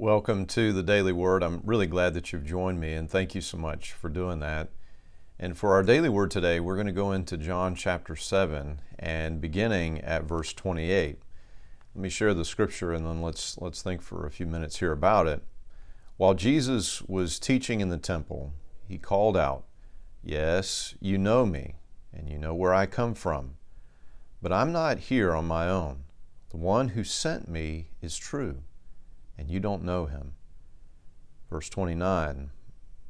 Welcome to the Daily Word. I'm really glad that you've joined me, and thank you so much for doing that. And for our daily word today, we're going to go into John chapter 7 and beginning at verse 28. Let me share the scripture and then let's, let's think for a few minutes here about it. While Jesus was teaching in the temple, he called out, Yes, you know me, and you know where I come from. But I'm not here on my own. The one who sent me is true and you don't know him. Verse 29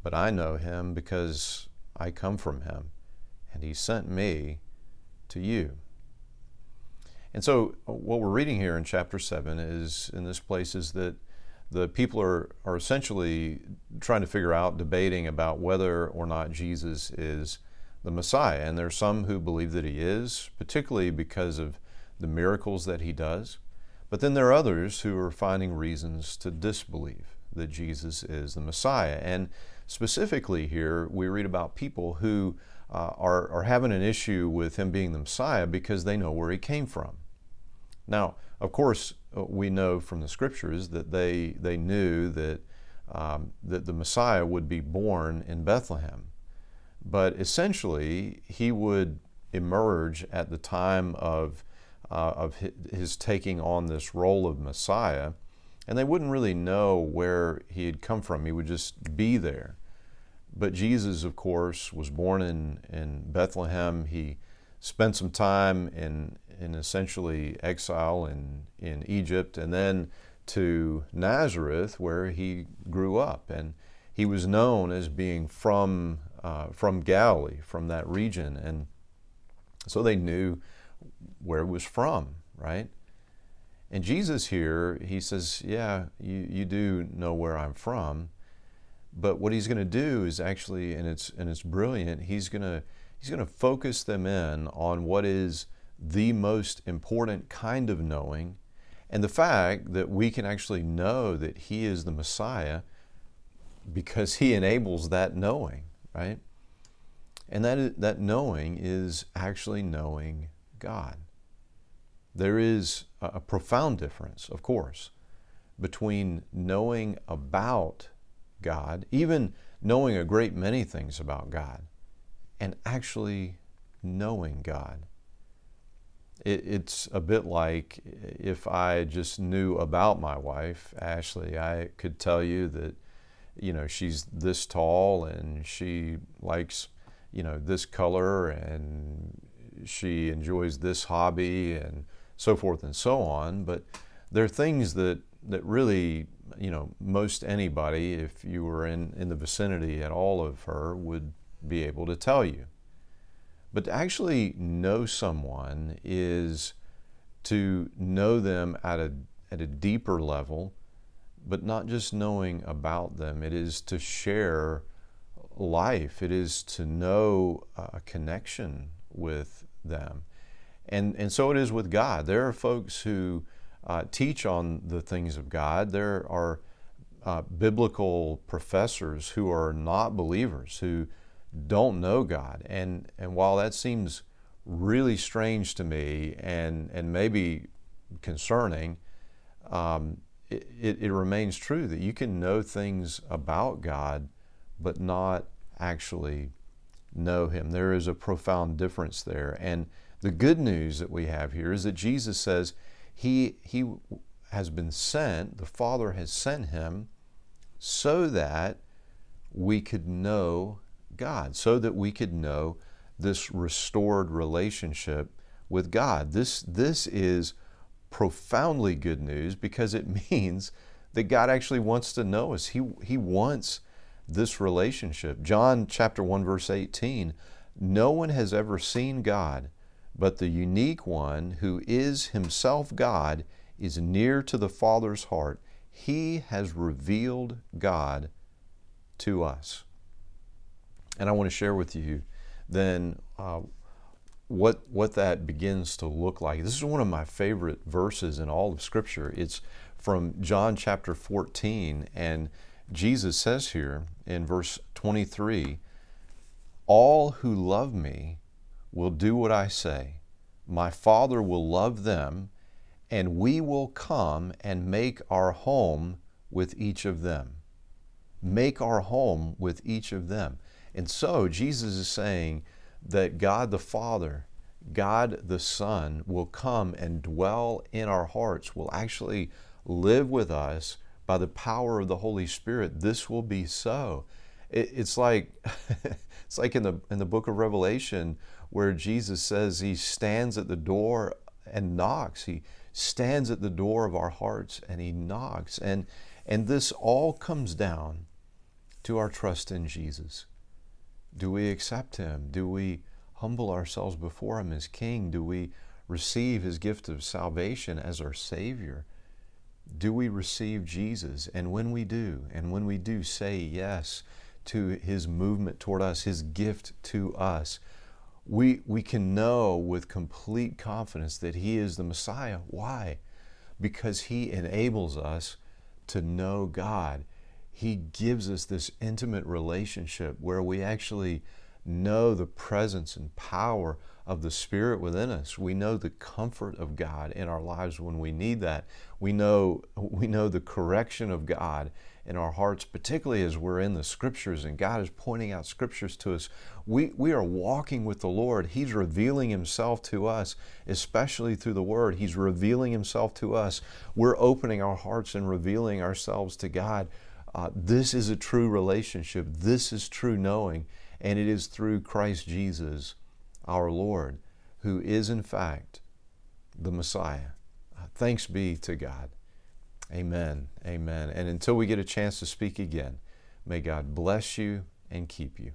But I know him because I come from him, and he sent me to you. And so, uh, what we're reading here in chapter 7 is in this place is that the people are, are essentially trying to figure out, debating about whether or not Jesus is the Messiah. And there are some who believe that he is, particularly because of the miracles that he does. But then there are others who are finding reasons to disbelieve that Jesus is the Messiah. And specifically here, we read about people who uh, are, are having an issue with him being the Messiah because they know where he came from. Now, of course, uh, we know from the scriptures that they, they knew that, um, that the Messiah would be born in Bethlehem. But essentially, he would emerge at the time of uh, of his taking on this role of Messiah, and they wouldn't really know where he had come from. He would just be there. But Jesus, of course, was born in, in Bethlehem. He spent some time in, in essentially exile in, in Egypt and then to Nazareth, where he grew up. And he was known as being from, uh, from Galilee, from that region. And so they knew where it was from, right? And Jesus here, he says, Yeah, you, you do know where I'm from. But what he's going to do is actually, and it's, and it's brilliant, he's going to, he's going to focus them in on what is the most important kind of knowing and the fact that we can actually know that he is the Messiah because he enables that knowing, right? And that, that knowing is actually knowing God. There is a profound difference, of course, between knowing about God, even knowing a great many things about God, and actually knowing God. It, it's a bit like if I just knew about my wife, Ashley, I could tell you that, you know, she's this tall and she likes, you know, this color and she enjoys this hobby and so forth and so on. But there are things that, that really, you know, most anybody, if you were in, in the vicinity at all of her, would be able to tell you. But to actually know someone is to know them at a, at a deeper level, but not just knowing about them. It is to share life, it is to know a connection with them. And, and so it is with God. There are folks who uh, teach on the things of God. There are uh, biblical professors who are not believers, who don't know God. And, and while that seems really strange to me and, and maybe concerning, um, it, it remains true that you can know things about God, but not actually know Him. There is a profound difference there. And the good news that we have here is that Jesus says he, he has been sent, the Father has sent him so that we could know God, so that we could know this restored relationship with God. This, this is profoundly good news because it means that God actually wants to know us. He, he wants this relationship. John chapter 1 verse 18, no one has ever seen God, but the unique one, who is himself God, is near to the Father's heart. He has revealed God to us. And I want to share with you then uh, what, what that begins to look like. This is one of my favorite verses in all of Scripture. It's from John chapter 14, and Jesus says here in verse 23 All who love me will do what I say. My Father will love them, and we will come and make our home with each of them. Make our home with each of them. And so Jesus is saying that God the Father, God the Son will come and dwell in our hearts, will actually live with us by the power of the Holy Spirit. This will be so. it's like it's like in the in the book of Revelation where Jesus says he stands at the door and knocks. He stands at the door of our hearts and he knocks. And and this all comes down to our trust in Jesus. Do we accept him? Do we humble ourselves before him as king? Do we receive his gift of salvation as our savior? Do we receive Jesus? And when we do, and when we do say yes to his movement toward us, his gift to us, we, we can know with complete confidence that He is the Messiah. Why? Because He enables us to know God. He gives us this intimate relationship where we actually know the presence and power of the Spirit within us. We know the comfort of God in our lives when we need that. We know, we know the correction of God in our hearts, particularly as we're in the scriptures and God is pointing out scriptures to us. We, we are walking with the Lord. He's revealing Himself to us, especially through the Word. He's revealing Himself to us. We're opening our hearts and revealing ourselves to God. Uh, this is a true relationship. This is true knowing. And it is through Christ Jesus, our Lord, who is in fact the Messiah. Thanks be to God. Amen. Amen. And until we get a chance to speak again, may God bless you and keep you.